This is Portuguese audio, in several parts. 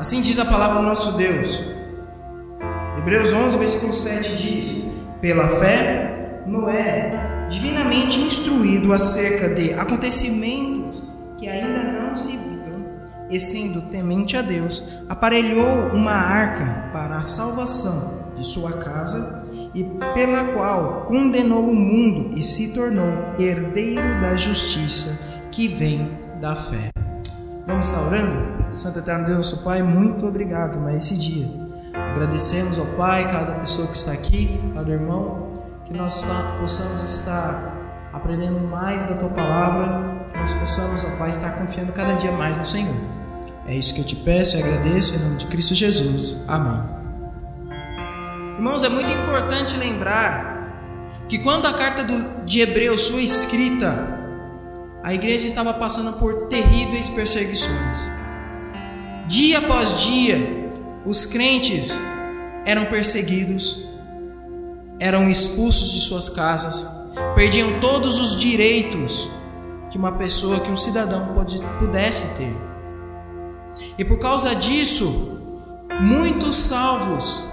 Assim diz a palavra do nosso Deus. Hebreus 11, versículo 7 diz: Pela fé, Noé, divinamente instruído acerca de acontecimentos que ainda não se viram, e sendo temente a Deus, aparelhou uma arca para a salvação de sua casa, e pela qual condenou o mundo e se tornou herdeiro da justiça que vem da fé. Vamos estar orando? Santo Eterno Deus, nosso Pai, muito obrigado mais esse dia. Agradecemos ao Pai, cada pessoa que está aqui, cada irmão, que nós possamos estar aprendendo mais da Tua palavra, que nós possamos, ó Pai, estar confiando cada dia mais no Senhor. É isso que eu te peço e agradeço em nome de Cristo Jesus. Amém. Irmãos, é muito importante lembrar que quando a carta de Hebreus foi escrita, a igreja estava passando por terríveis perseguições. Dia após dia, os crentes eram perseguidos, eram expulsos de suas casas, perdiam todos os direitos que uma pessoa, que um cidadão pudesse ter. E por causa disso, muitos salvos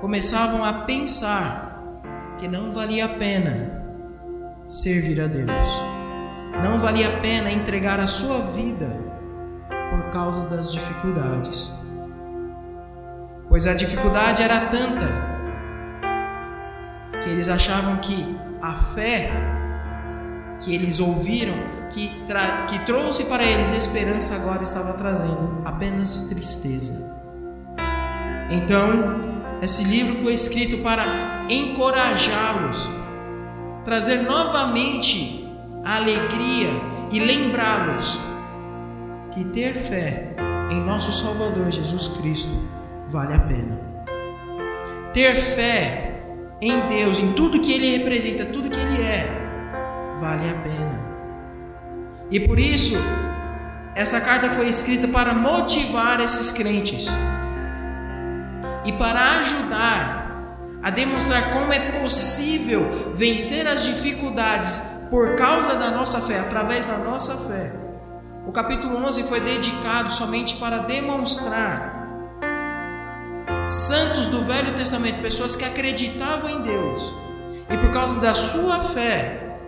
começavam a pensar que não valia a pena servir a Deus não valia a pena entregar a sua vida por causa das dificuldades. Pois a dificuldade era tanta que eles achavam que a fé que eles ouviram, que, que trouxe para eles esperança, agora estava trazendo apenas tristeza. Então, esse livro foi escrito para encorajá-los, trazer novamente alegria e lembrá-los que ter fé em nosso Salvador Jesus Cristo vale a pena. Ter fé em Deus, em tudo que Ele representa, tudo que Ele é, vale a pena. E por isso, essa carta foi escrita para motivar esses crentes e para ajudar a demonstrar como é possível vencer as dificuldades por causa da nossa fé, através da nossa fé. O capítulo 11 foi dedicado somente para demonstrar santos do Velho Testamento, pessoas que acreditavam em Deus, e por causa da sua fé,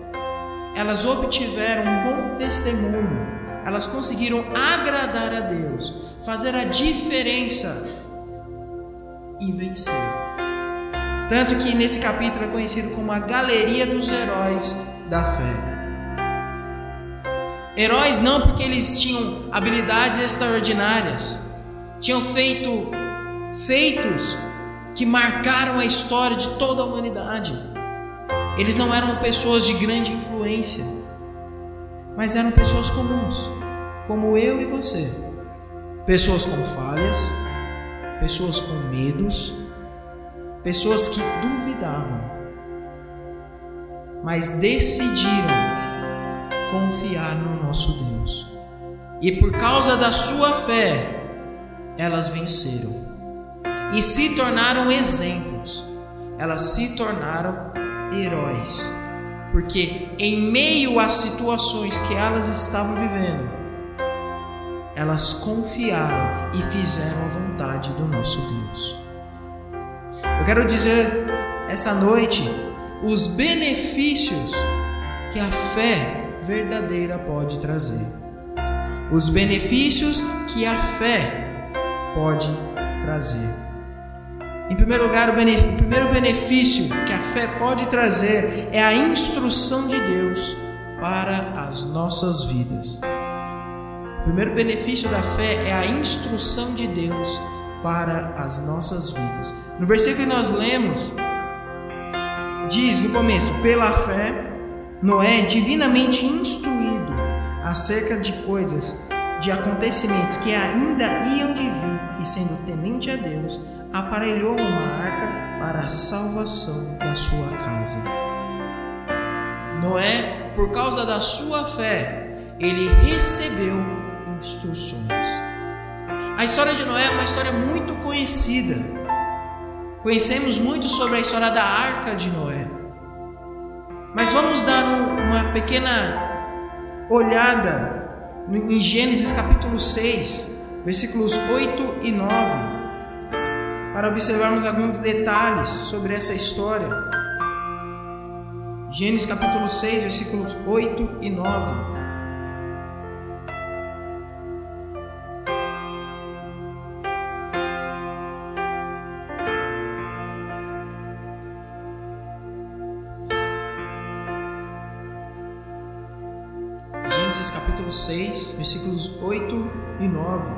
elas obtiveram um bom testemunho, elas conseguiram agradar a Deus, fazer a diferença e vencer. Tanto que nesse capítulo é conhecido como a galeria dos heróis da fé. Heróis não porque eles tinham habilidades extraordinárias, tinham feito feitos que marcaram a história de toda a humanidade. Eles não eram pessoas de grande influência, mas eram pessoas comuns, como eu e você. Pessoas com falhas, pessoas com medos, pessoas que duvidavam mas decidiram confiar no nosso Deus. E por causa da sua fé, elas venceram e se tornaram exemplos, elas se tornaram heróis, porque em meio às situações que elas estavam vivendo, elas confiaram e fizeram a vontade do nosso Deus. Eu quero dizer essa noite os benefícios que a fé verdadeira pode trazer. Os benefícios que a fé pode trazer. Em primeiro lugar, o, o primeiro benefício que a fé pode trazer é a instrução de Deus para as nossas vidas. O primeiro benefício da fé é a instrução de Deus para as nossas vidas. No versículo que nós lemos, diz no começo: pela fé, Noé, divinamente instruído acerca de coisas, de acontecimentos que ainda iam de vir, e sendo temente a Deus, aparelhou uma arca para a salvação da sua casa. Noé, por causa da sua fé, ele recebeu instruções. A história de Noé é uma história muito conhecida. Conhecemos muito sobre a história da arca de Noé. Mas vamos dar uma pequena olhada em Gênesis capítulo 6, versículos 8 e 9, para observarmos alguns detalhes sobre essa história. Gênesis capítulo 6, versículos 8 e 9. Versículos 8 e 9.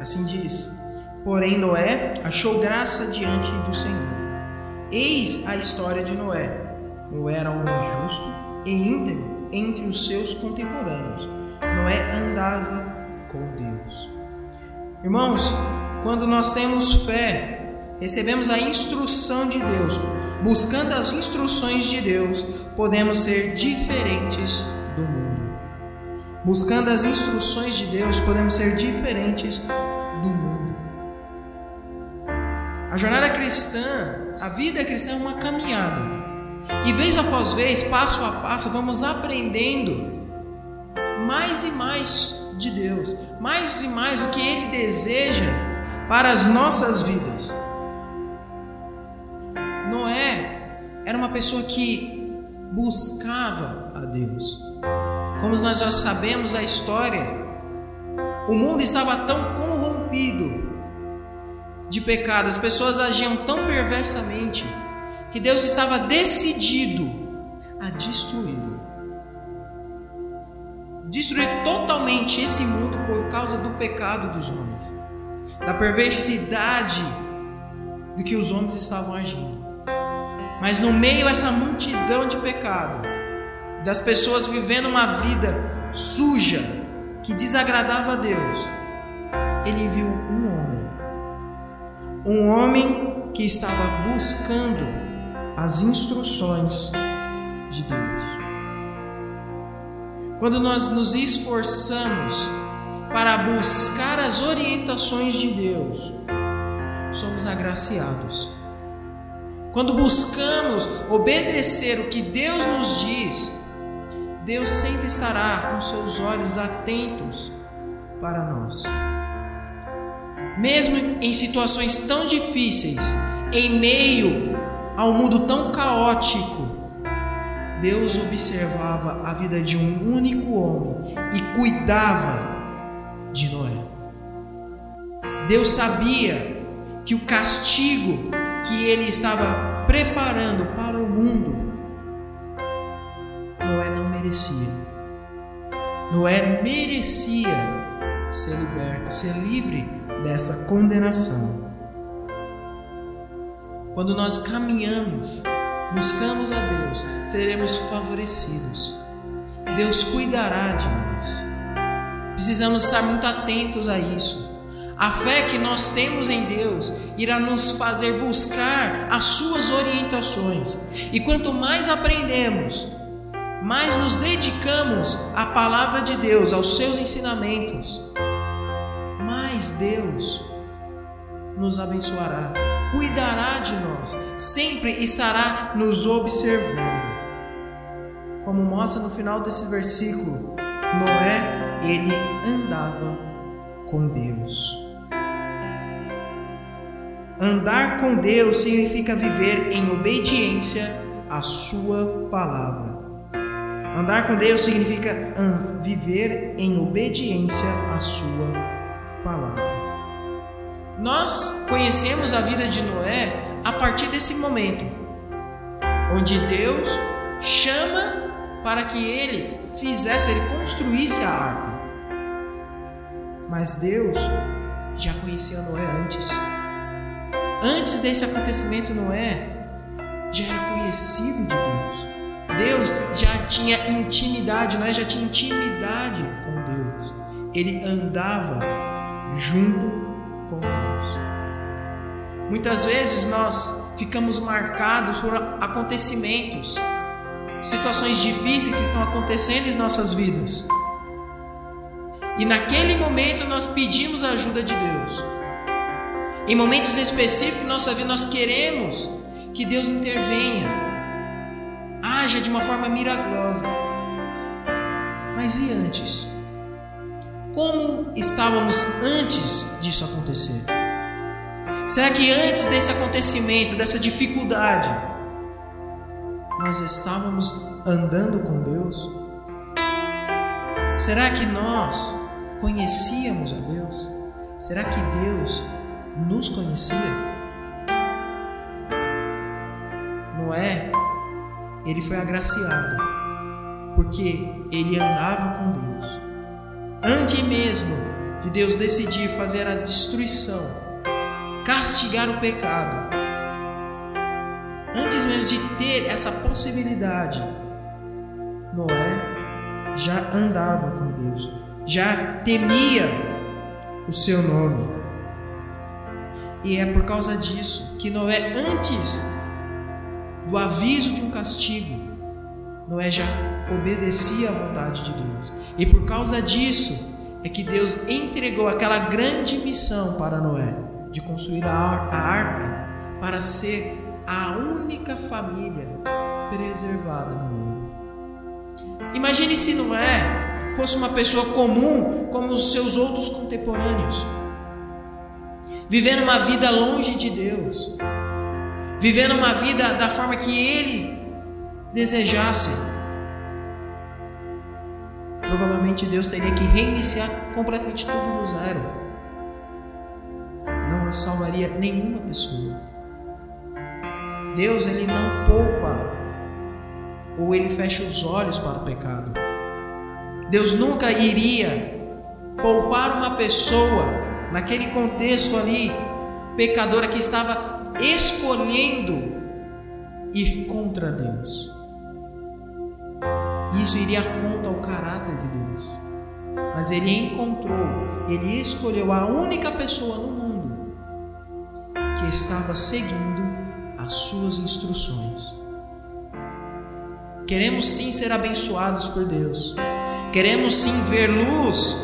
Assim diz: Porém, Noé achou graça diante do Senhor. Eis a história de Noé. Noé era homem justo e íntegro entre os seus contemporâneos. Noé andava com Deus. Irmãos, quando nós temos fé, recebemos a instrução de Deus, buscando as instruções de Deus, podemos ser diferentes do mundo. Buscando as instruções de Deus, podemos ser diferentes do mundo. A jornada cristã, a vida cristã é uma caminhada. E vez após vez, passo a passo, vamos aprendendo mais e mais de Deus, mais e mais o que Ele deseja para as nossas vidas. Noé era uma pessoa que buscava a Deus. Como nós já sabemos a história, o mundo estava tão corrompido de pecado, as pessoas agiam tão perversamente, que Deus estava decidido a destruí-lo destruir totalmente esse mundo por causa do pecado dos homens, da perversidade do que os homens estavam agindo. Mas no meio dessa multidão de pecado, das pessoas vivendo uma vida suja, que desagradava a Deus, ele viu um homem. Um homem que estava buscando as instruções de Deus. Quando nós nos esforçamos para buscar as orientações de Deus, somos agraciados. Quando buscamos obedecer o que Deus nos diz, Deus sempre estará com seus olhos atentos para nós. Mesmo em situações tão difíceis, em meio ao mundo tão caótico, Deus observava a vida de um único homem e cuidava de Noé. Deus sabia que o castigo que ele estava preparando para o mundo, Noé não merecia. Noé merecia ser liberto, ser livre dessa condenação. Quando nós caminhamos buscamos a Deus, seremos favorecidos. Deus cuidará de nós. Precisamos estar muito atentos a isso. A fé que nós temos em Deus irá nos fazer buscar as suas orientações. E quanto mais aprendemos, mais nos dedicamos à palavra de Deus, aos seus ensinamentos, mais Deus nos abençoará cuidará de nós, sempre estará nos observando. Como mostra no final desse versículo, Noé, ele andava com Deus. Andar com Deus significa viver em obediência à Sua palavra. Andar com Deus significa viver em obediência à Sua palavra. Nós conhecemos a vida de Noé a partir desse momento, onde Deus chama para que ele fizesse, ele construísse a arca. Mas Deus já conhecia Noé antes. Antes desse acontecimento, Noé já era conhecido de Deus. Deus já tinha intimidade, Noé já tinha intimidade com Deus. Ele andava junto com Deus. Muitas vezes nós ficamos marcados por acontecimentos, situações difíceis que estão acontecendo em nossas vidas. E naquele momento nós pedimos a ajuda de Deus. Em momentos específicos da nossa vida, nós queremos que Deus intervenha, haja de uma forma milagrosa. Mas e antes? Como estávamos antes disso acontecer? Será que antes desse acontecimento, dessa dificuldade, nós estávamos andando com Deus? Será que nós conhecíamos a Deus? Será que Deus nos conhecia? Noé, ele foi agraciado, porque ele andava com Deus. Antes mesmo de Deus decidir fazer a destruição, castigar o pecado, antes mesmo de ter essa possibilidade, Noé já andava com Deus, já temia o seu nome. E é por causa disso que Noé, antes do aviso de um castigo, Noé já obedecia à vontade de Deus. E por causa disso é que Deus entregou aquela grande missão para Noé de construir a arca para ser a única família preservada no mundo. Imagine se Noé fosse uma pessoa comum como os seus outros contemporâneos, vivendo uma vida longe de Deus, vivendo uma vida da forma que ele desejasse. Provavelmente Deus teria que reiniciar completamente tudo no zero. Não salvaria nenhuma pessoa. Deus ele não poupa ou ele fecha os olhos para o pecado. Deus nunca iria poupar uma pessoa naquele contexto ali pecadora que estava escolhendo ir contra Deus. Isso iria contra o caráter de Deus. Mas ele encontrou, ele escolheu a única pessoa no estava seguindo as suas instruções. Queremos sim ser abençoados por Deus. Queremos sim ver luz,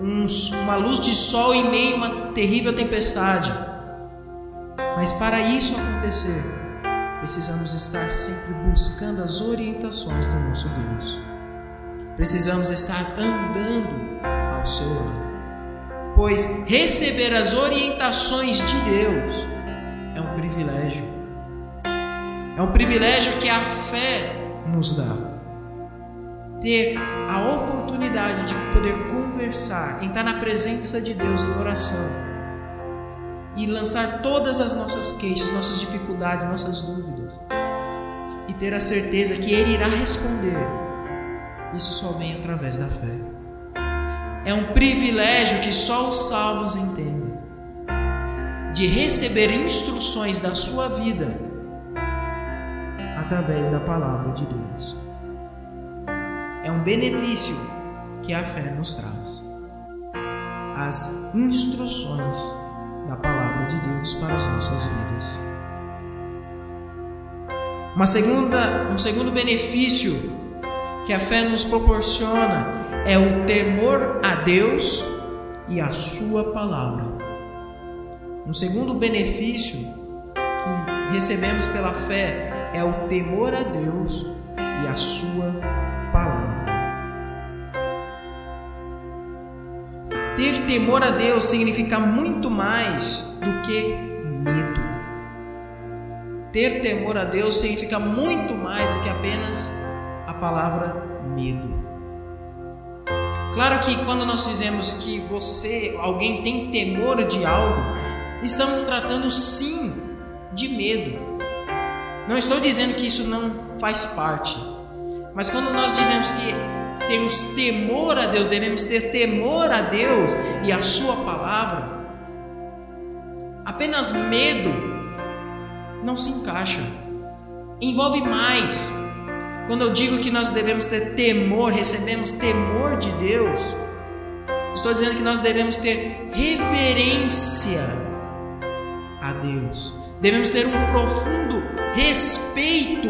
um, uma luz de sol em meio a uma terrível tempestade. Mas para isso acontecer, precisamos estar sempre buscando as orientações do nosso Deus. Precisamos estar andando ao seu lado. Pois receber as orientações de Deus é um privilégio. É um privilégio que a fé nos dá. Ter a oportunidade de poder conversar, entrar na presença de Deus em oração e lançar todas as nossas queixas, nossas dificuldades, nossas dúvidas e ter a certeza que Ele irá responder. Isso só vem através da fé. É um privilégio que só os salvos entendem de receber instruções da sua vida através da palavra de Deus. É um benefício que a fé nos traz. As instruções da palavra de Deus para as nossas vidas. Uma segunda, um segundo benefício que a fé nos proporciona é o temor a Deus e a sua palavra. Um segundo benefício que recebemos pela fé é o temor a Deus e a Sua palavra. Ter temor a Deus significa muito mais do que medo. Ter temor a Deus significa muito mais do que apenas a palavra medo. Claro que quando nós dizemos que você, alguém tem temor de algo, Estamos tratando sim de medo. Não estou dizendo que isso não faz parte, mas quando nós dizemos que temos temor a Deus, devemos ter temor a Deus e a Sua palavra, apenas medo não se encaixa, envolve mais. Quando eu digo que nós devemos ter temor, recebemos temor de Deus, estou dizendo que nós devemos ter reverência a Deus. Devemos ter um profundo respeito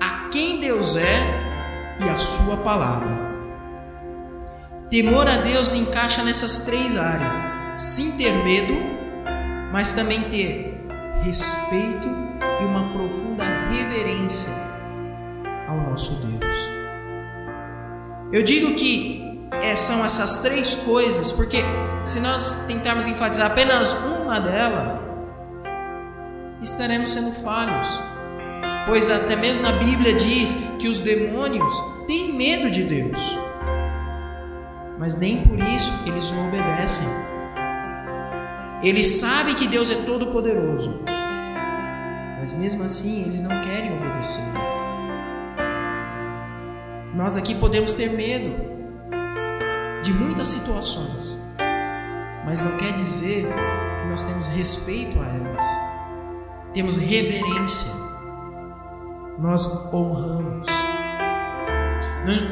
a quem Deus é e a Sua palavra. Temor a Deus encaixa nessas três áreas: sim ter medo, mas também ter respeito e uma profunda reverência ao nosso Deus. Eu digo que é, são essas três coisas, porque se nós tentarmos enfatizar apenas uma delas, estaremos sendo falhos. Pois até mesmo na Bíblia diz que os demônios têm medo de Deus, mas nem por isso eles não obedecem. Eles sabem que Deus é todo-poderoso, mas mesmo assim eles não querem obedecer. Nós aqui podemos ter medo de muitas situações, mas não quer dizer que nós temos respeito a elas, temos reverência, nós honramos.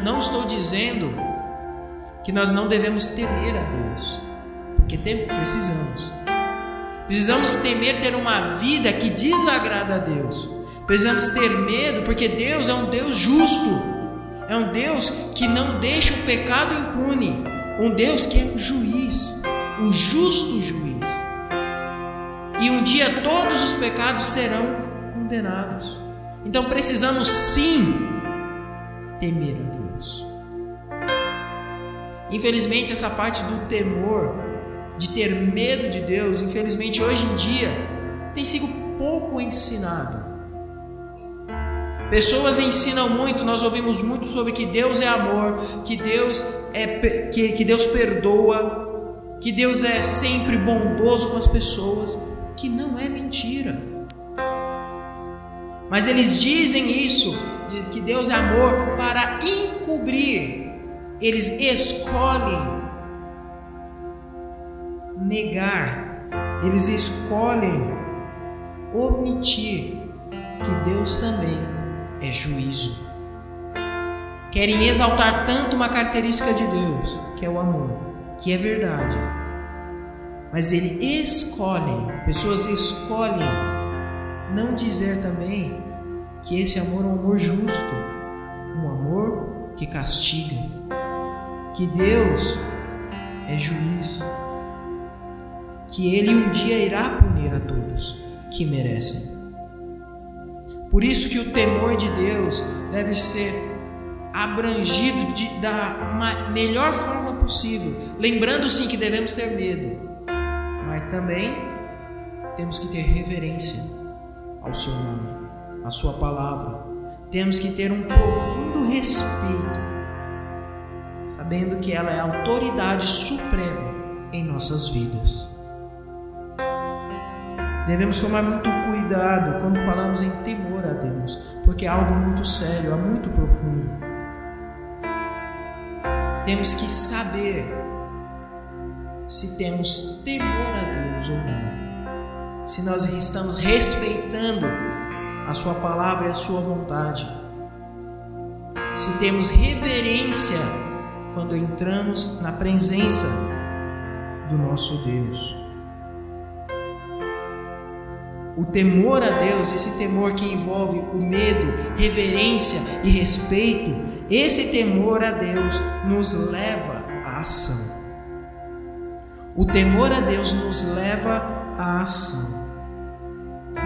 Não, estou dizendo que nós não devemos temer a Deus, porque tem, precisamos. Precisamos temer ter uma vida que desagrada a Deus. Precisamos ter medo, porque Deus é um Deus justo. É um Deus que não deixa o pecado impune. Um Deus que é um juiz, o um justo juiz. E um dia todos os pecados serão condenados. Então precisamos sim temer a Deus. Infelizmente, essa parte do temor, de ter medo de Deus, infelizmente hoje em dia tem sido pouco ensinado. Pessoas ensinam muito, nós ouvimos muito sobre que Deus é amor, que Deus é que, que Deus perdoa, que Deus é sempre bondoso com as pessoas, que não é mentira. Mas eles dizem isso, que Deus é amor, para encobrir. Eles escolhem negar, eles escolhem omitir que Deus também é juízo. Querem exaltar tanto uma característica de Deus, que é o amor, que é verdade. Mas ele escolhe, pessoas escolhem não dizer também que esse amor é um amor justo, um amor que castiga, que Deus é juiz, que ele um dia irá punir a todos que merecem. Por isso que o temor de Deus deve ser abrangido de, da melhor forma possível, lembrando sim que devemos ter medo, mas também temos que ter reverência ao seu nome, à sua palavra. Temos que ter um profundo respeito, sabendo que ela é a autoridade suprema em nossas vidas. Devemos tomar muito cuidado quando falamos em temor a Deus, porque é algo muito sério, é muito profundo. Temos que saber se temos temor a Deus ou não, se nós estamos respeitando a Sua palavra e a Sua vontade, se temos reverência quando entramos na presença do nosso Deus. O temor a Deus, esse temor que envolve o medo, reverência e respeito, esse temor a Deus nos leva à ação. O temor a Deus nos leva à ação.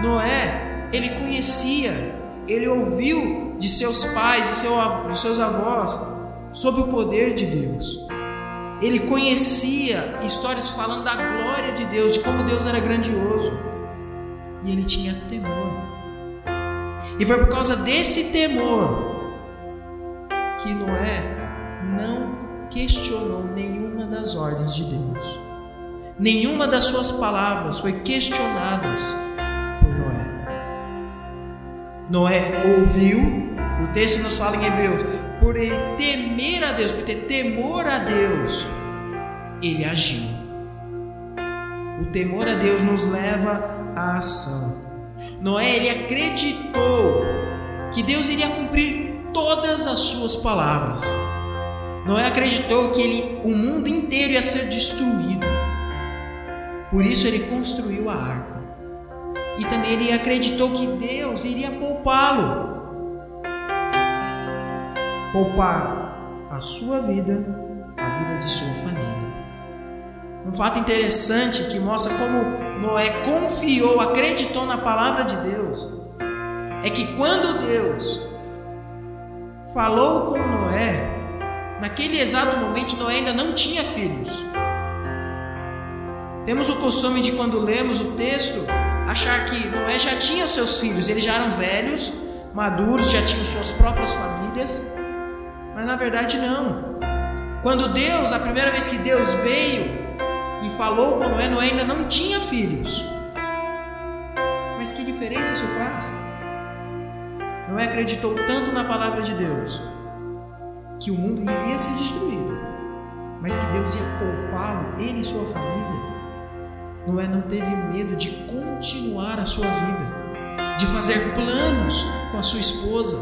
Noé, ele conhecia, ele ouviu de seus pais e seu, dos seus avós sobre o poder de Deus. Ele conhecia histórias falando da glória de Deus, de como Deus era grandioso e ele tinha temor. E foi por causa desse temor que Noé não questionou nenhuma das ordens de Deus. Nenhuma das suas palavras foi questionadas por Noé. Noé ouviu, o texto nos fala em Hebreus, por ele temer a Deus, por ter temor a Deus, ele agiu. O temor a Deus nos leva a ação. Noé ele acreditou que Deus iria cumprir todas as suas palavras. Noé acreditou que ele, o mundo inteiro ia ser destruído. Por isso ele construiu a arca. E também ele acreditou que Deus iria poupá-lo. Poupar a sua vida, a vida de sua família. um fato interessante que mostra como Noé confiou, acreditou na palavra de Deus, é que quando Deus falou com Noé, naquele exato momento Noé ainda não tinha filhos. Temos o costume de quando lemos o texto achar que Noé já tinha seus filhos, eles já eram velhos, maduros, já tinham suas próprias famílias, mas na verdade não. Quando Deus, a primeira vez que Deus veio e falou com Noé, Noé ainda não tinha filhos. Mas que diferença isso faz? Noé acreditou tanto na palavra de Deus que o mundo iria ser destruído, mas que Deus ia poupá-lo, ele e sua família. Noé não teve medo de continuar a sua vida, de fazer planos com a sua esposa,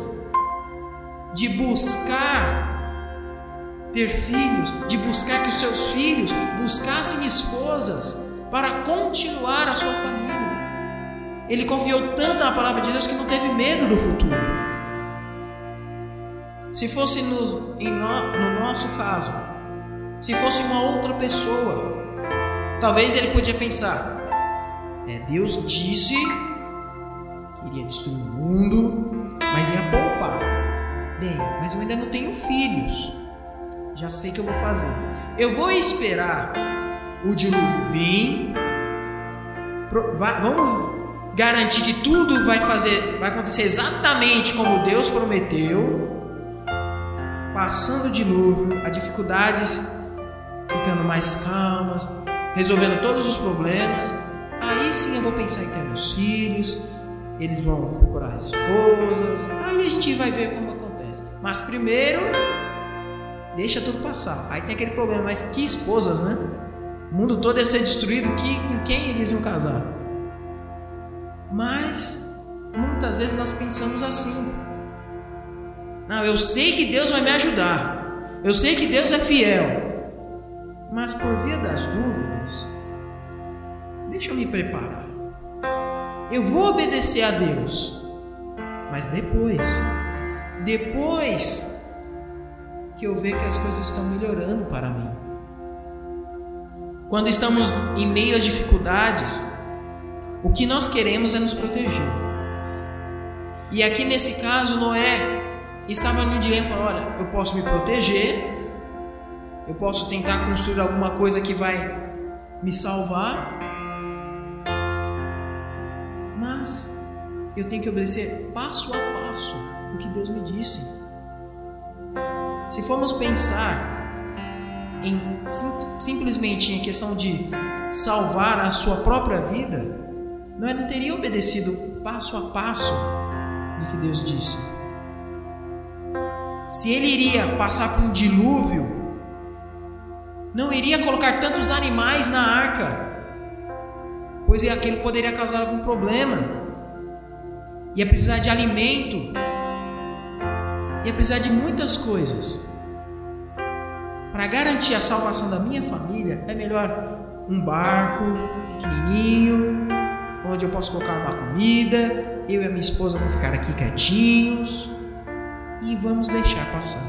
de buscar ter filhos, de buscar que os seus filhos buscassem esposas para continuar a sua família. Ele confiou tanto na palavra de Deus que não teve medo do futuro. Se fosse no, no, no nosso caso, se fosse uma outra pessoa, talvez ele podia pensar: é, Deus disse que iria destruir o mundo, mas ia poupar. Bem, mas eu ainda não tenho filhos. Já sei que eu vou fazer. Eu vou esperar o dilúvio vir. Vamos garantir que tudo vai fazer, vai acontecer exatamente como Deus prometeu. Passando o dilúvio, as dificuldades ficando mais calmas, resolvendo todos os problemas. Aí sim eu vou pensar em ter meus filhos, eles vão procurar esposas. Aí a gente vai ver como acontece. Mas primeiro deixa tudo passar. Aí tem aquele problema, mas que esposas, né? O mundo todo ia ser destruído, que, com quem eles iam casar? Mas muitas vezes nós pensamos assim. Não, eu sei que Deus vai me ajudar. Eu sei que Deus é fiel. Mas por via das dúvidas, deixa eu me preparar. Eu vou obedecer a Deus. Mas depois, depois que eu ver que as coisas estão melhorando para mim. Quando estamos em meio às dificuldades, o que nós queremos é nos proteger. E aqui nesse caso, Noé estava no dilema Olha, eu posso me proteger, eu posso tentar construir alguma coisa que vai me salvar, mas eu tenho que obedecer passo a passo o que Deus me disse. Se formos pensar em sim, simplesmente em questão de salvar a sua própria vida, não, não teria obedecido passo a passo do que Deus disse. Se ele iria passar por um dilúvio, não iria colocar tantos animais na arca, pois aquilo poderia causar algum problema. Ia precisar de alimento, ia precisar de muitas coisas. Para garantir a salvação da minha família, é melhor um barco pequenininho, onde eu posso colocar uma comida, eu e a minha esposa vamos ficar aqui quietinhos e vamos deixar passar.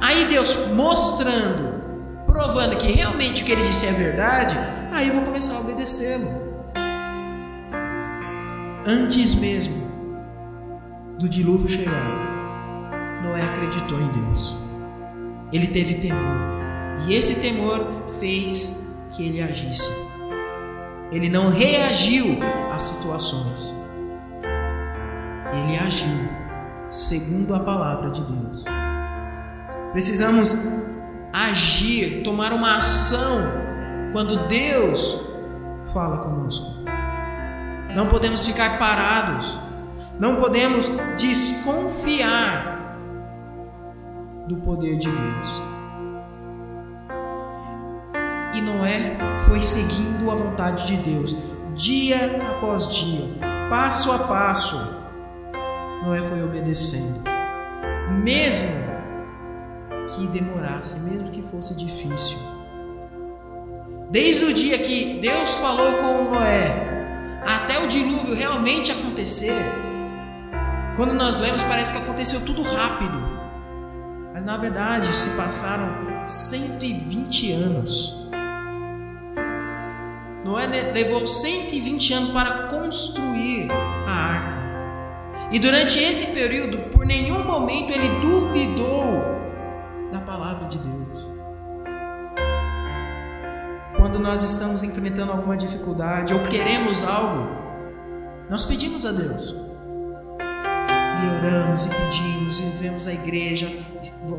Aí Deus mostrando, provando que realmente o que ele disse é verdade, aí eu vou começar a obedecê-lo. Antes mesmo do dilúvio chegar, Noé acreditou em Deus. Ele teve temor. E esse temor fez que ele agisse. Ele não reagiu às situações. Ele agiu segundo a palavra de Deus. Precisamos agir, tomar uma ação quando Deus fala conosco. Não podemos ficar parados. Não podemos desconfiar do poder de Deus. E Noé foi seguindo a vontade de Deus, dia após dia, passo a passo. Noé foi obedecendo, mesmo que demorasse, mesmo que fosse difícil. Desde o dia que Deus falou com Noé, até o dilúvio realmente acontecer, quando nós lemos, parece que aconteceu tudo rápido. Mas na verdade se passaram 120 anos. Noé levou 120 anos para construir a arca. E durante esse período, por nenhum momento ele duvidou da palavra de Deus. Quando nós estamos enfrentando alguma dificuldade ou queremos algo, nós pedimos a Deus. E oramos e pedimos e vemos a igreja,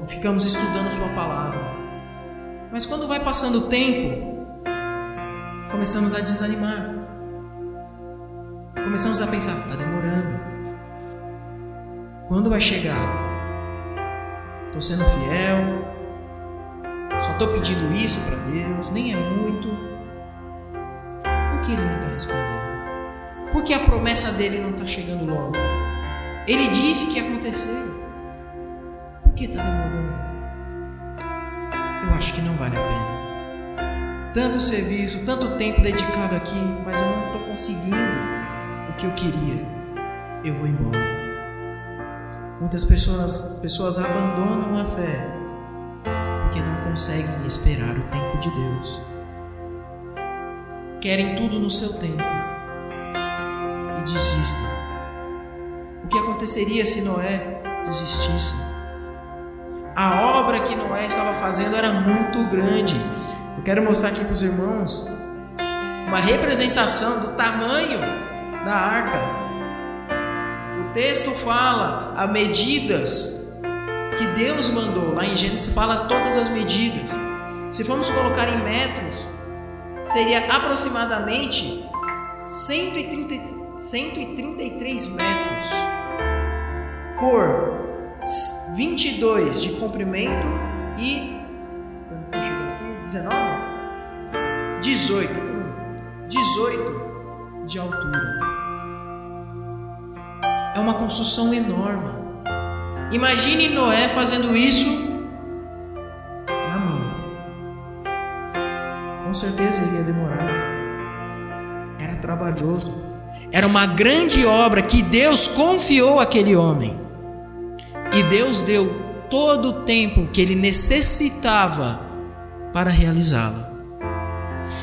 ficamos estudando a sua palavra. Mas quando vai passando o tempo, começamos a desanimar. Começamos a pensar, está demorando. Quando vai chegar? Estou sendo fiel, só estou pedindo isso para Deus, nem é muito. Por que Ele não está respondendo? Por que a promessa dele não está chegando logo? Ele disse que ia acontecer. Por que está demorando? Eu acho que não vale a pena tanto serviço, tanto tempo dedicado aqui, mas eu não estou conseguindo o que eu queria. Eu vou embora. Muitas pessoas, pessoas abandonam a fé porque não conseguem esperar o tempo de Deus. Querem tudo no seu tempo e desistem. O que aconteceria se Noé desistisse? A obra que Noé estava fazendo era muito grande eu quero mostrar aqui para os irmãos uma representação do tamanho da arca. O texto fala a medidas que Deus mandou. Lá em Gênesis fala todas as medidas. Se formos colocar em metros, seria aproximadamente 130, 133 metros por 22 de comprimento e 19? 18. 18 de altura. É uma construção enorme. Imagine Noé fazendo isso na mão. Com certeza iria demorar. Era trabalhoso. Era uma grande obra que Deus confiou àquele homem. E Deus deu todo o tempo que ele necessitava para realizá-la.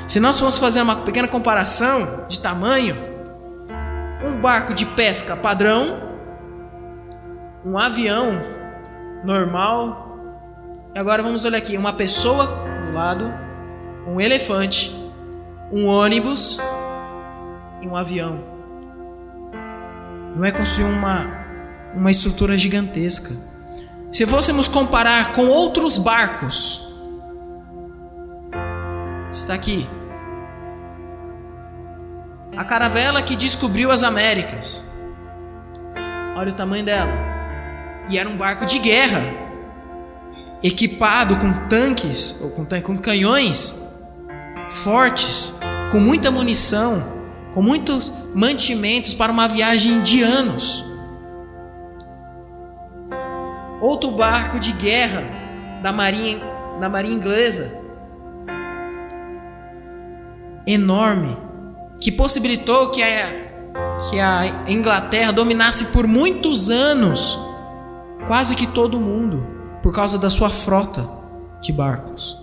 Se nós formos fazer uma pequena comparação de tamanho, um barco de pesca padrão, um avião normal, e agora vamos olhar aqui, uma pessoa do lado, um elefante, um ônibus e um avião. Não é construir uma, uma estrutura gigantesca. Se fôssemos comparar com outros barcos, está aqui. A caravela que descobriu as Américas. Olha o tamanho dela. E era um barco de guerra, equipado com tanques ou com, com canhões fortes, com muita munição, com muitos mantimentos para uma viagem de anos. Outro barco de guerra da marinha, da marinha inglesa enorme que possibilitou que a, que a Inglaterra dominasse por muitos anos quase que todo mundo por causa da sua frota de barcos.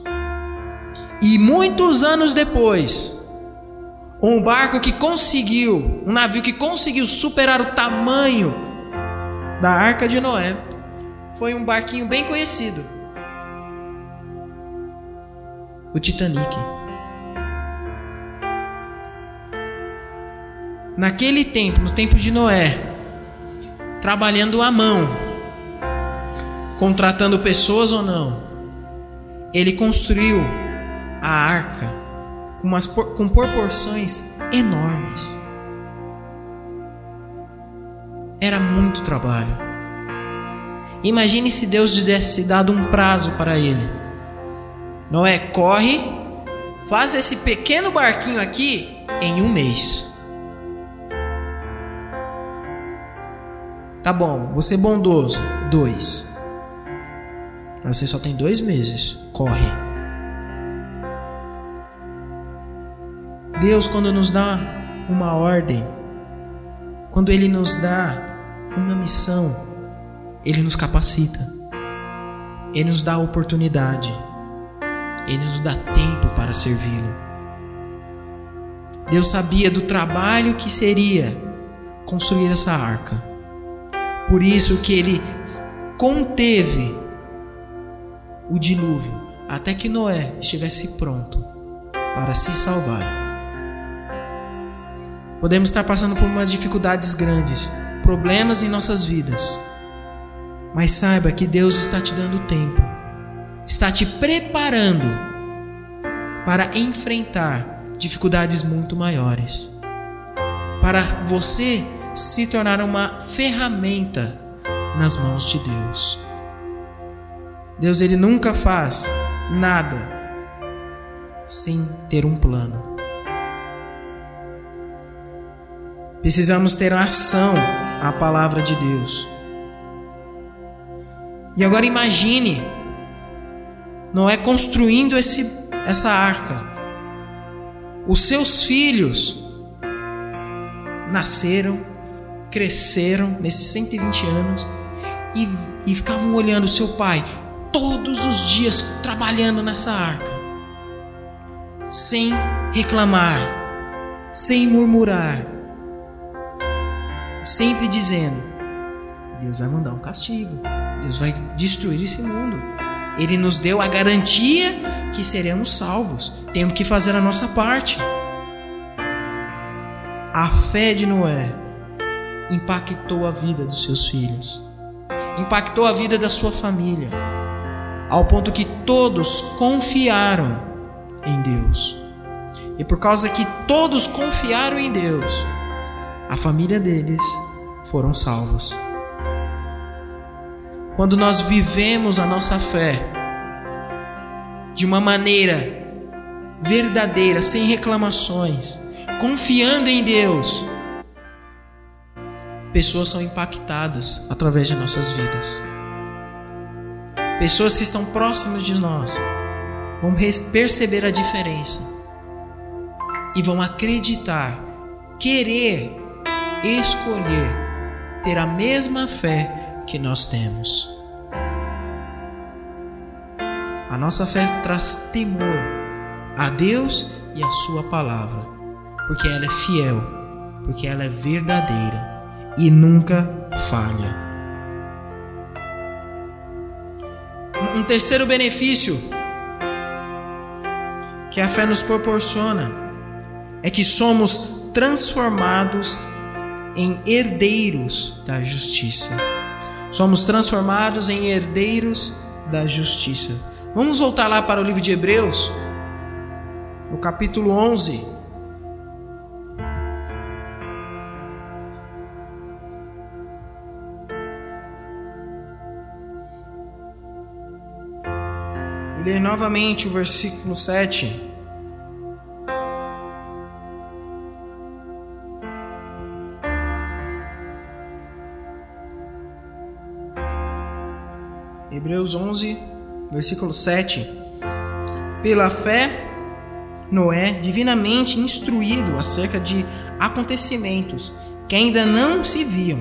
E muitos anos depois, um barco que conseguiu, um navio que conseguiu superar o tamanho da Arca de Noé, foi um barquinho bem conhecido, o Titanic. naquele tempo, no tempo de Noé, trabalhando à mão, contratando pessoas ou não, ele construiu a arca com, umas, com proporções enormes. Era muito trabalho. Imagine se Deus tivesse dado um prazo para ele. Noé, corre, faz esse pequeno barquinho aqui em um mês. Tá bom, você é bondoso. Dois. Você só tem dois meses. Corre. Deus, quando nos dá uma ordem, quando Ele nos dá uma missão, Ele nos capacita, Ele nos dá oportunidade, Ele nos dá tempo para servi-lo. Deus sabia do trabalho que seria construir essa arca. Por isso que ele conteve o dilúvio até que Noé estivesse pronto para se salvar. Podemos estar passando por umas dificuldades grandes, problemas em nossas vidas. Mas saiba que Deus está te dando tempo, está te preparando para enfrentar dificuldades muito maiores. Para você se tornar uma ferramenta nas mãos de Deus. Deus ele nunca faz nada sem ter um plano. Precisamos ter ação à palavra de Deus. E agora imagine Noé construindo esse, essa arca. Os seus filhos nasceram cresceram nesses 120 anos e, e ficavam olhando seu pai todos os dias trabalhando nessa arca, sem reclamar, sem murmurar, sempre dizendo: Deus vai mandar um castigo, Deus vai destruir esse mundo. Ele nos deu a garantia que seremos salvos, temos que fazer a nossa parte. A fé de Noé impactou a vida dos seus filhos, impactou a vida da sua família, ao ponto que todos confiaram em Deus. E por causa que todos confiaram em Deus, a família deles foram salvos. Quando nós vivemos a nossa fé de uma maneira verdadeira, sem reclamações, confiando em Deus, pessoas são impactadas através de nossas vidas. Pessoas que estão próximas de nós vão perceber a diferença e vão acreditar, querer, escolher ter a mesma fé que nós temos. A nossa fé traz temor a Deus e a Sua palavra, porque ela é fiel, porque ela é verdadeira e nunca falha. Um terceiro benefício que a fé nos proporciona é que somos transformados em herdeiros da justiça. Somos transformados em herdeiros da justiça. Vamos voltar lá para o livro de Hebreus, no capítulo 11. ler novamente o versículo 7. Hebreus 11, versículo 7. Pela fé, Noé, divinamente instruído acerca de acontecimentos que ainda não se viam,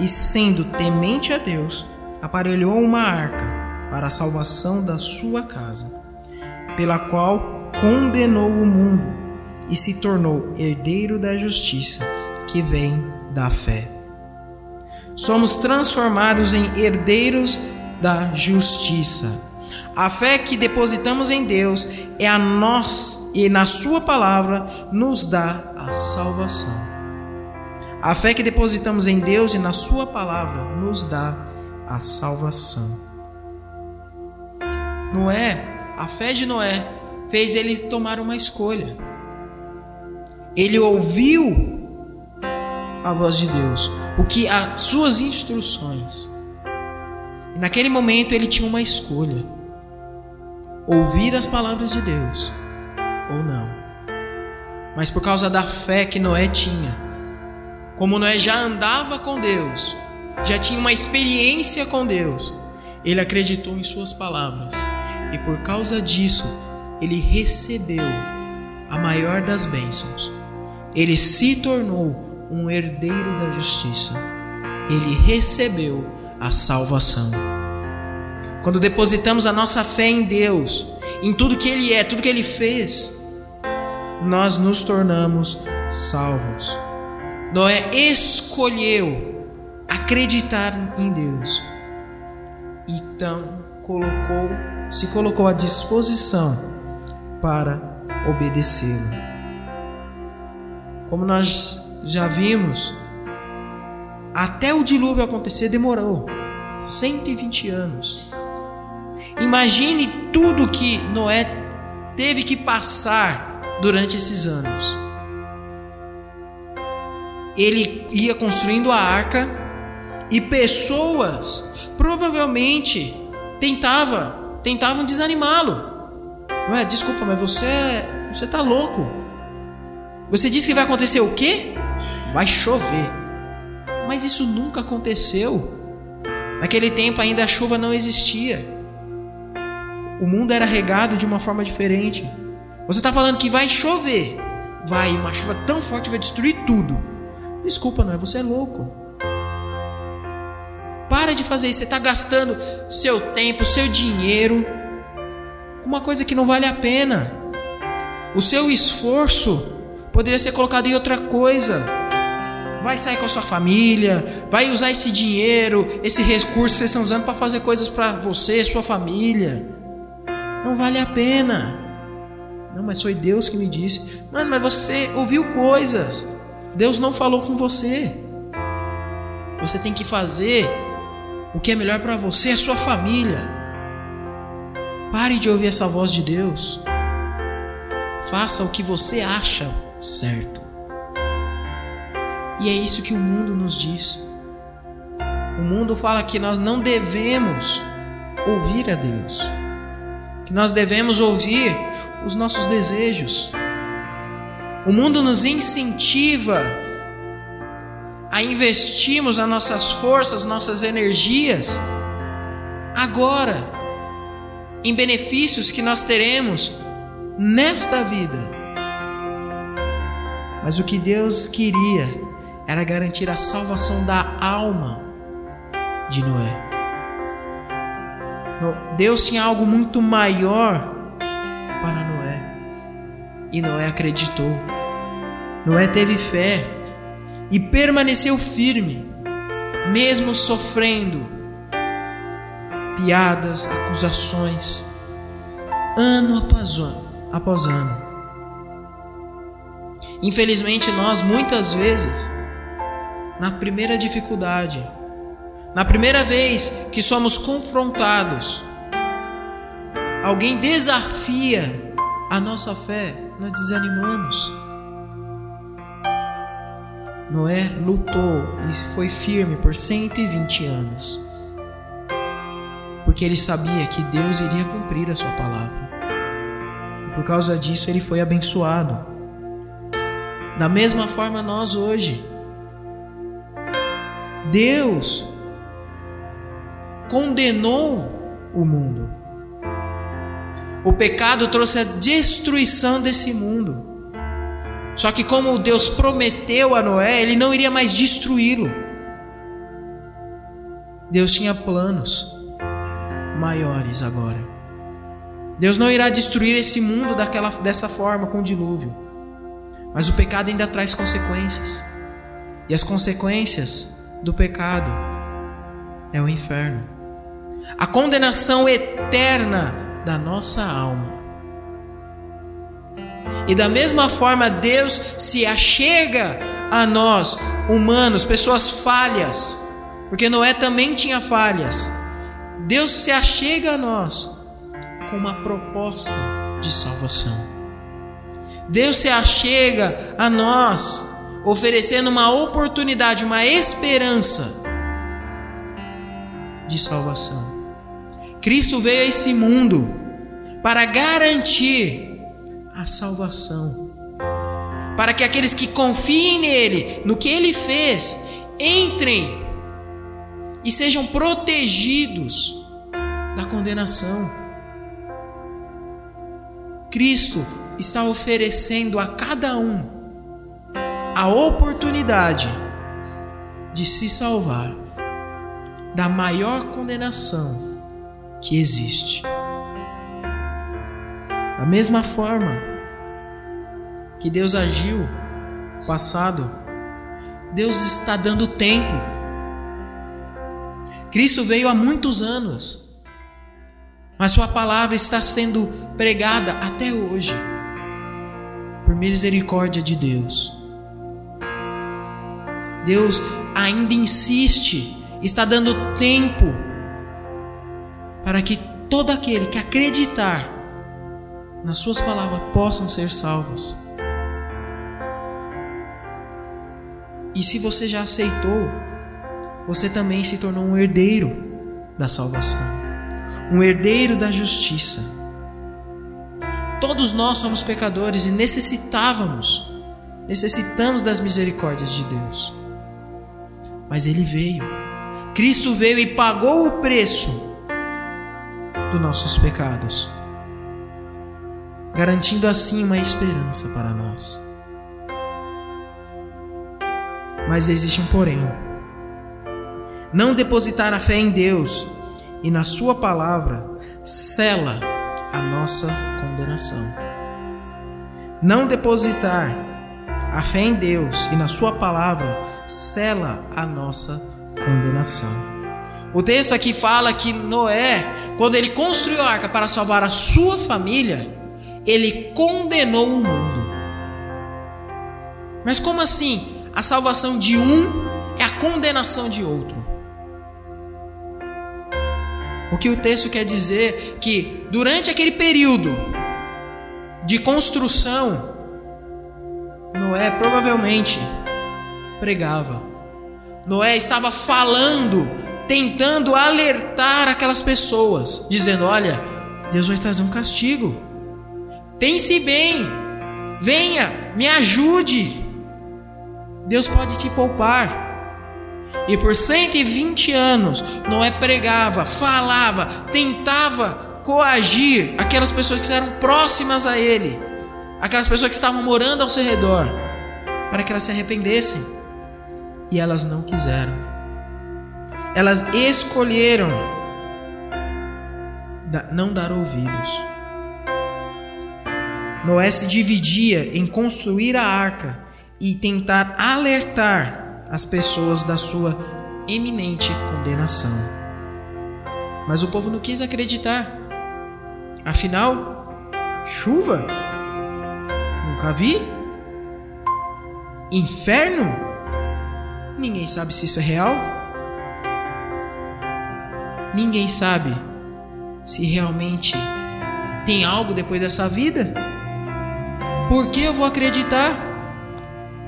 e sendo temente a Deus, aparelhou uma arca para a salvação da sua casa, pela qual condenou o mundo e se tornou herdeiro da justiça que vem da fé. Somos transformados em herdeiros da justiça. A fé que depositamos em Deus é a nós e na sua palavra nos dá a salvação. A fé que depositamos em Deus e na sua palavra nos dá a salvação. Noé, a fé de Noé fez ele tomar uma escolha. Ele ouviu a voz de Deus, o que as suas instruções. Naquele momento ele tinha uma escolha: ouvir as palavras de Deus ou não. Mas por causa da fé que Noé tinha, como Noé já andava com Deus, já tinha uma experiência com Deus, ele acreditou em suas palavras e por causa disso ele recebeu a maior das bênçãos. Ele se tornou um herdeiro da justiça. Ele recebeu a salvação. Quando depositamos a nossa fé em Deus, em tudo que Ele é, tudo que Ele fez, nós nos tornamos salvos. Noé escolheu acreditar em Deus. Então colocou, se colocou à disposição para obedecê-lo. Como nós já vimos, até o dilúvio acontecer demorou 120 anos. Imagine tudo que Noé teve que passar durante esses anos. Ele ia construindo a arca e pessoas provavelmente tentava, tentavam desanimá-lo. Não é? Desculpa, mas você você tá louco. Você disse que vai acontecer o quê? Vai chover. Mas isso nunca aconteceu. Naquele tempo ainda a chuva não existia. O mundo era regado de uma forma diferente. Você está falando que vai chover. Vai, uma chuva tão forte vai destruir tudo. Desculpa, não é? Você é louco. Para de fazer isso. Você está gastando seu tempo, seu dinheiro com uma coisa que não vale a pena. O seu esforço poderia ser colocado em outra coisa. Vai sair com a sua família, vai usar esse dinheiro, esse recurso que vocês estão usando para fazer coisas para você, sua família. Não vale a pena. Não, mas foi Deus que me disse. Mano, mas você ouviu coisas. Deus não falou com você. Você tem que fazer o que é melhor para você e sua família. Pare de ouvir essa voz de Deus. Faça o que você acha certo. E é isso que o mundo nos diz. O mundo fala que nós não devemos ouvir a Deus, que nós devemos ouvir os nossos desejos. O mundo nos incentiva a investirmos as nossas forças, nossas energias agora em benefícios que nós teremos nesta vida. Mas o que Deus queria era garantir a salvação da alma de Noé. Deus tinha algo muito maior para Noé. E Noé acreditou. Noé teve fé e permaneceu firme, mesmo sofrendo piadas, acusações, ano após ano, após ano. Infelizmente, nós muitas vezes, na primeira dificuldade, na primeira vez que somos confrontados, alguém desafia a nossa fé, nós desanimamos. Noé lutou e foi firme por 120 anos, porque ele sabia que Deus iria cumprir a sua palavra. E por causa disso ele foi abençoado. Da mesma forma nós hoje. Deus condenou o mundo. O pecado trouxe a destruição desse mundo. Só que, como Deus prometeu a Noé, ele não iria mais destruí-lo. Deus tinha planos maiores agora. Deus não irá destruir esse mundo daquela, dessa forma com dilúvio. Mas o pecado ainda traz consequências. E as consequências do pecado é o inferno. A condenação eterna da nossa alma. E da mesma forma, Deus se achega a nós, humanos, pessoas falhas, porque Noé também tinha falhas. Deus se achega a nós com uma proposta de salvação. Deus se achega a nós oferecendo uma oportunidade, uma esperança de salvação. Cristo veio a esse mundo para garantir a salvação. Para que aqueles que confiem nele, no que ele fez, entrem e sejam protegidos da condenação. Cristo está oferecendo a cada um a oportunidade de se salvar da maior condenação que existe. Da mesma forma, que Deus agiu passado, Deus está dando tempo. Cristo veio há muitos anos, mas Sua palavra está sendo pregada até hoje, por misericórdia de Deus. Deus ainda insiste, está dando tempo para que todo aquele que acreditar nas Suas palavras possam ser salvos. E se você já aceitou, você também se tornou um herdeiro da salvação, um herdeiro da justiça. Todos nós somos pecadores e necessitávamos, necessitamos das misericórdias de Deus. Mas Ele veio, Cristo veio e pagou o preço dos nossos pecados, garantindo assim uma esperança para nós. Mas existe um porém. Não depositar a fé em Deus e na Sua palavra cela a nossa condenação. Não depositar a fé em Deus e na Sua palavra cela a nossa condenação. O texto aqui fala que Noé, quando ele construiu a arca para salvar a sua família, ele condenou o mundo. Mas como assim? a salvação de um é a condenação de outro. O que o texto quer dizer que durante aquele período de construção, Noé provavelmente pregava. Noé estava falando, tentando alertar aquelas pessoas, dizendo: Olha, Deus vai trazer um castigo. Pense bem, venha, me ajude. Deus pode te poupar. E por 120 anos, Noé pregava, falava, tentava coagir aquelas pessoas que eram próximas a ele, aquelas pessoas que estavam morando ao seu redor, para que elas se arrependessem. E elas não quiseram. Elas escolheram não dar ouvidos. Noé se dividia em construir a arca e tentar alertar as pessoas da sua eminente condenação. Mas o povo não quis acreditar. Afinal, chuva? Nunca vi? Inferno? Ninguém sabe se isso é real. Ninguém sabe se realmente tem algo depois dessa vida. Por que eu vou acreditar?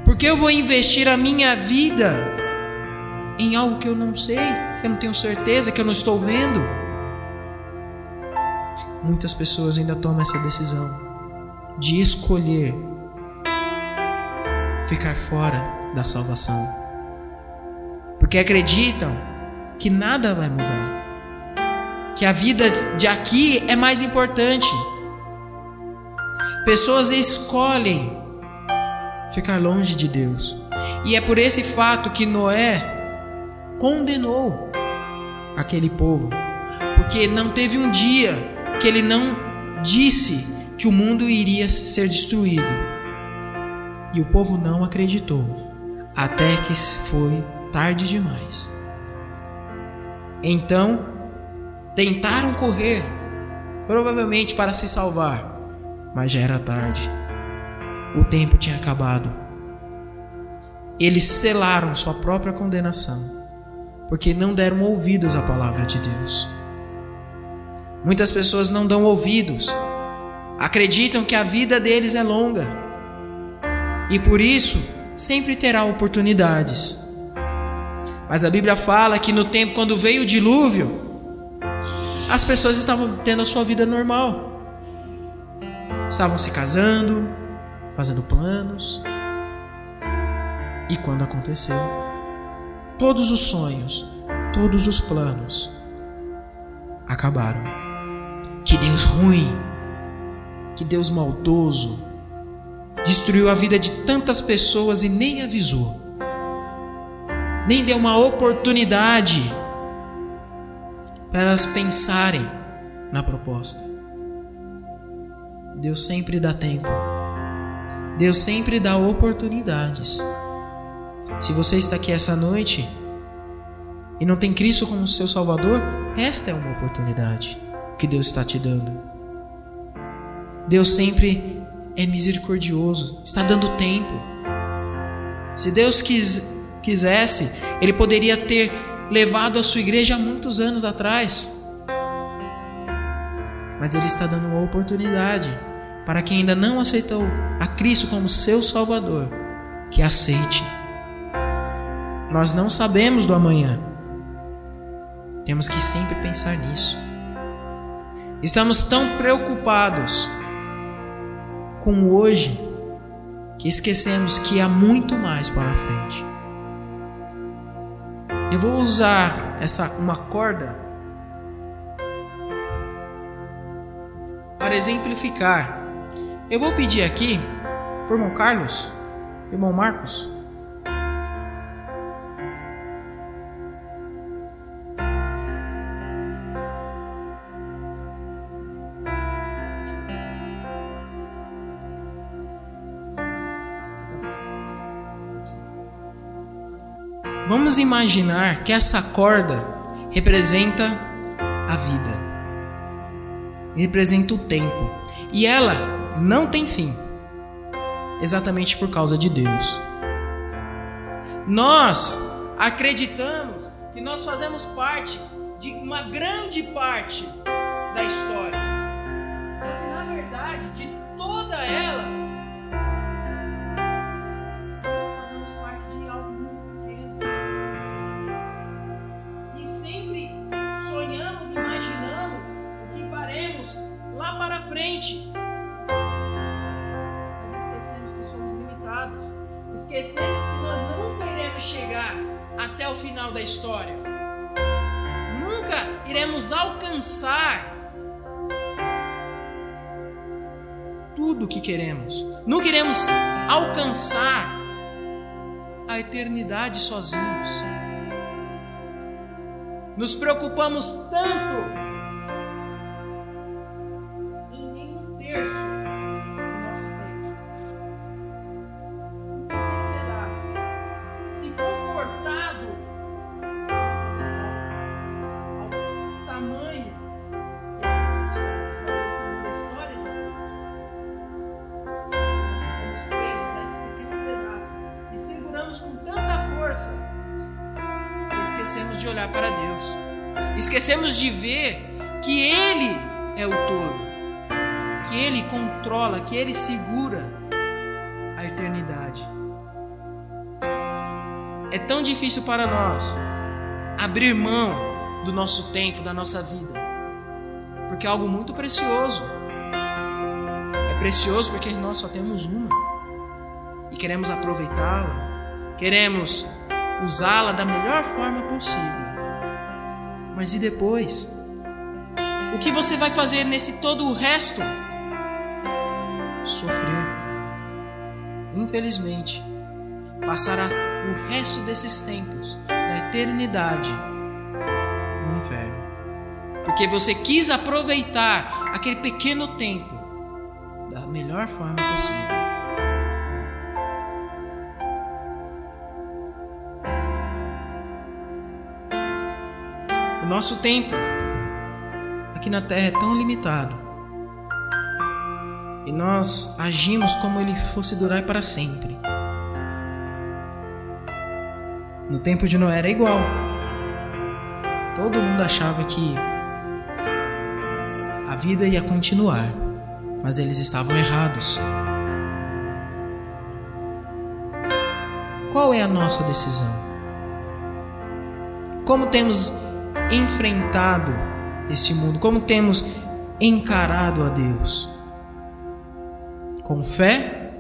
Porque eu vou investir a minha vida em algo que eu não sei, que eu não tenho certeza, que eu não estou vendo. Muitas pessoas ainda tomam essa decisão de escolher ficar fora da salvação. Porque acreditam que nada vai mudar. Que a vida de aqui é mais importante. Pessoas escolhem ficar longe de Deus. E é por esse fato que Noé condenou aquele povo, porque não teve um dia que ele não disse que o mundo iria ser destruído. E o povo não acreditou, até que foi tarde demais. Então, tentaram correr, provavelmente para se salvar, mas já era tarde o tempo tinha acabado. Eles selaram sua própria condenação, porque não deram ouvidos à palavra de Deus. Muitas pessoas não dão ouvidos, acreditam que a vida deles é longa e por isso sempre terá oportunidades. Mas a Bíblia fala que no tempo quando veio o dilúvio, as pessoas estavam tendo a sua vida normal. Estavam se casando, fazendo planos. E quando aconteceu, todos os sonhos, todos os planos acabaram. Que Deus ruim, que Deus maldoso, destruiu a vida de tantas pessoas e nem avisou, nem deu uma oportunidade para elas pensarem na proposta. Deus sempre dá tempo Deus sempre dá oportunidades. Se você está aqui essa noite e não tem Cristo como seu Salvador, esta é uma oportunidade que Deus está te dando. Deus sempre é misericordioso, está dando tempo. Se Deus quis, quisesse, Ele poderia ter levado a sua igreja há muitos anos atrás. Mas Ele está dando uma oportunidade para quem ainda não aceitou a Cristo como seu Salvador, que aceite. Nós não sabemos do amanhã. Temos que sempre pensar nisso. Estamos tão preocupados com hoje que esquecemos que há muito mais para frente. Eu vou usar essa uma corda para exemplificar. Eu vou pedir aqui por irmão Carlos, irmão Marcos, imaginar que essa corda representa a vida, representa o tempo, e ela não tem fim, exatamente por causa de Deus. Nós acreditamos que nós fazemos parte de uma grande parte da história, queremos. Nunca iremos alcançar a eternidade sozinhos. Nos preocupamos tanto Esquecemos de ver que Ele é o todo, que Ele controla, que Ele segura a eternidade. É tão difícil para nós abrir mão do nosso tempo, da nossa vida, porque é algo muito precioso. É precioso porque nós só temos uma e queremos aproveitá-la, queremos usá-la da melhor forma possível. Mas e depois? O que você vai fazer nesse todo o resto? Sofrer. Infelizmente, passará o resto desses tempos da eternidade no inferno. Porque você quis aproveitar aquele pequeno tempo da melhor forma possível. Nosso tempo aqui na terra é tão limitado. E nós agimos como ele fosse durar para sempre. No tempo de Noé era igual. Todo mundo achava que a vida ia continuar, mas eles estavam errados. Qual é a nossa decisão? Como temos enfrentado esse mundo? Como temos encarado a Deus? Com fé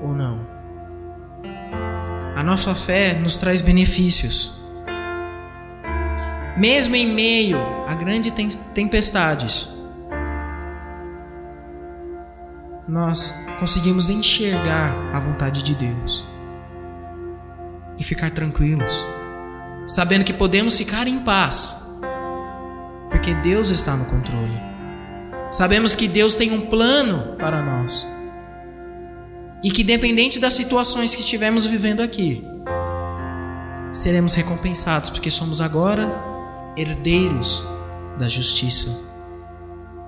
ou não? A nossa fé nos traz benefícios. Mesmo em meio a grandes tempestades, nós conseguimos enxergar a vontade de Deus e ficar tranquilos sabendo que podemos ficar em paz, porque Deus está no controle. Sabemos que Deus tem um plano para nós. E que, dependente das situações que estivermos vivendo aqui, seremos recompensados, porque somos agora herdeiros da justiça.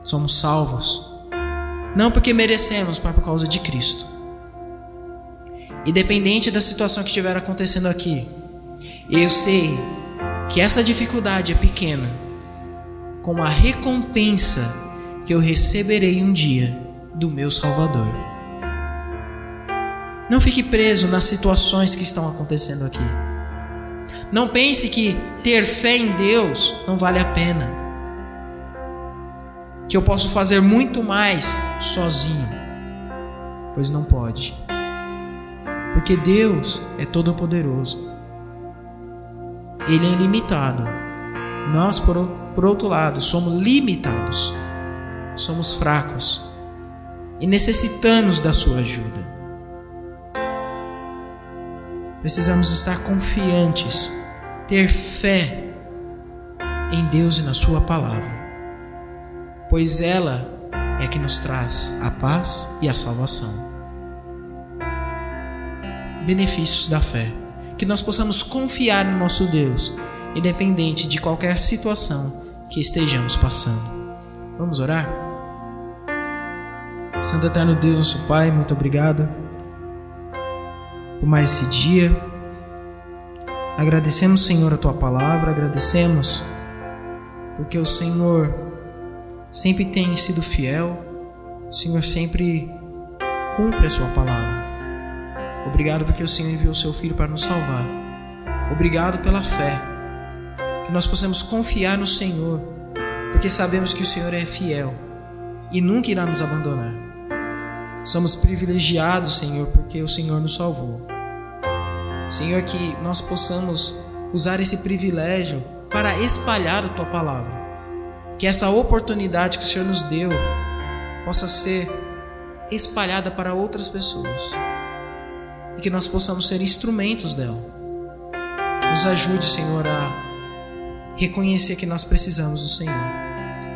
Somos salvos, não porque merecemos, mas por causa de Cristo. E dependente da situação que estiver acontecendo aqui, eu sei que essa dificuldade é pequena, com a recompensa que eu receberei um dia do meu Salvador. Não fique preso nas situações que estão acontecendo aqui. Não pense que ter fé em Deus não vale a pena. Que eu posso fazer muito mais sozinho. Pois não pode. Porque Deus é todo-poderoso. Ele é ilimitado. Nós, por, por outro lado, somos limitados somos fracos e necessitamos da Sua ajuda. Precisamos estar confiantes, ter fé em Deus e na Sua palavra, pois ela é que nos traz a paz e a salvação. Benefícios da fé. Que nós possamos confiar no nosso Deus, independente de qualquer situação que estejamos passando. Vamos orar? Santo Eterno Deus, nosso Pai, muito obrigado por mais esse dia. Agradecemos, Senhor, a tua palavra, agradecemos porque o Senhor sempre tem sido fiel, o Senhor sempre cumpre a sua palavra. Obrigado porque o Senhor enviou o seu filho para nos salvar. Obrigado pela fé, que nós possamos confiar no Senhor, porque sabemos que o Senhor é fiel e nunca irá nos abandonar. Somos privilegiados, Senhor, porque o Senhor nos salvou. Senhor, que nós possamos usar esse privilégio para espalhar a tua palavra. Que essa oportunidade que o Senhor nos deu possa ser espalhada para outras pessoas. E que nós possamos ser instrumentos dela. Nos ajude, Senhor, a reconhecer que nós precisamos do Senhor.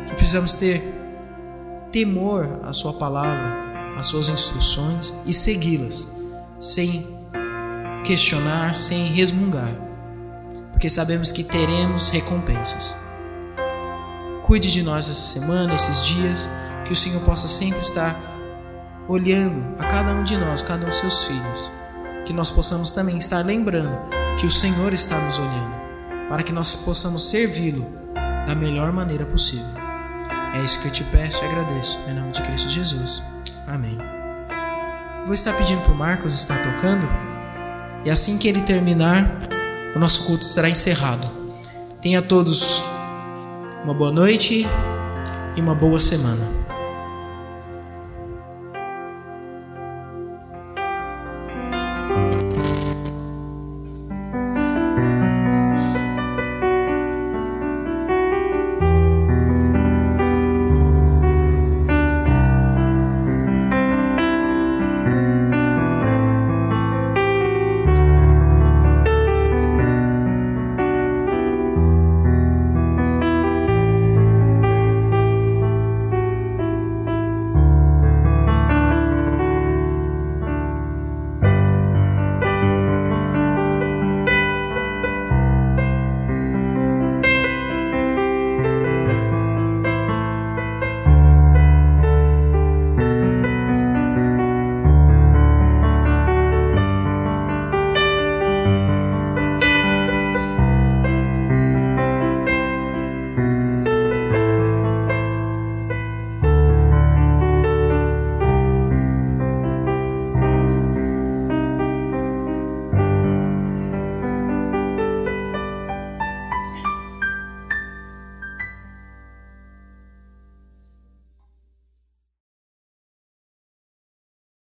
Que precisamos ter temor à Sua palavra as suas instruções e segui-las, sem questionar, sem resmungar, porque sabemos que teremos recompensas. Cuide de nós essa semana, esses dias, que o Senhor possa sempre estar olhando a cada um de nós, cada um dos seus filhos, que nós possamos também estar lembrando que o Senhor está nos olhando, para que nós possamos servi-lo da melhor maneira possível. É isso que eu te peço e agradeço, em nome de Cristo Jesus. Amém. Vou estar pedindo para o Marcos estar tocando. E assim que ele terminar, o nosso culto estará encerrado. Tenha todos uma boa noite e uma boa semana.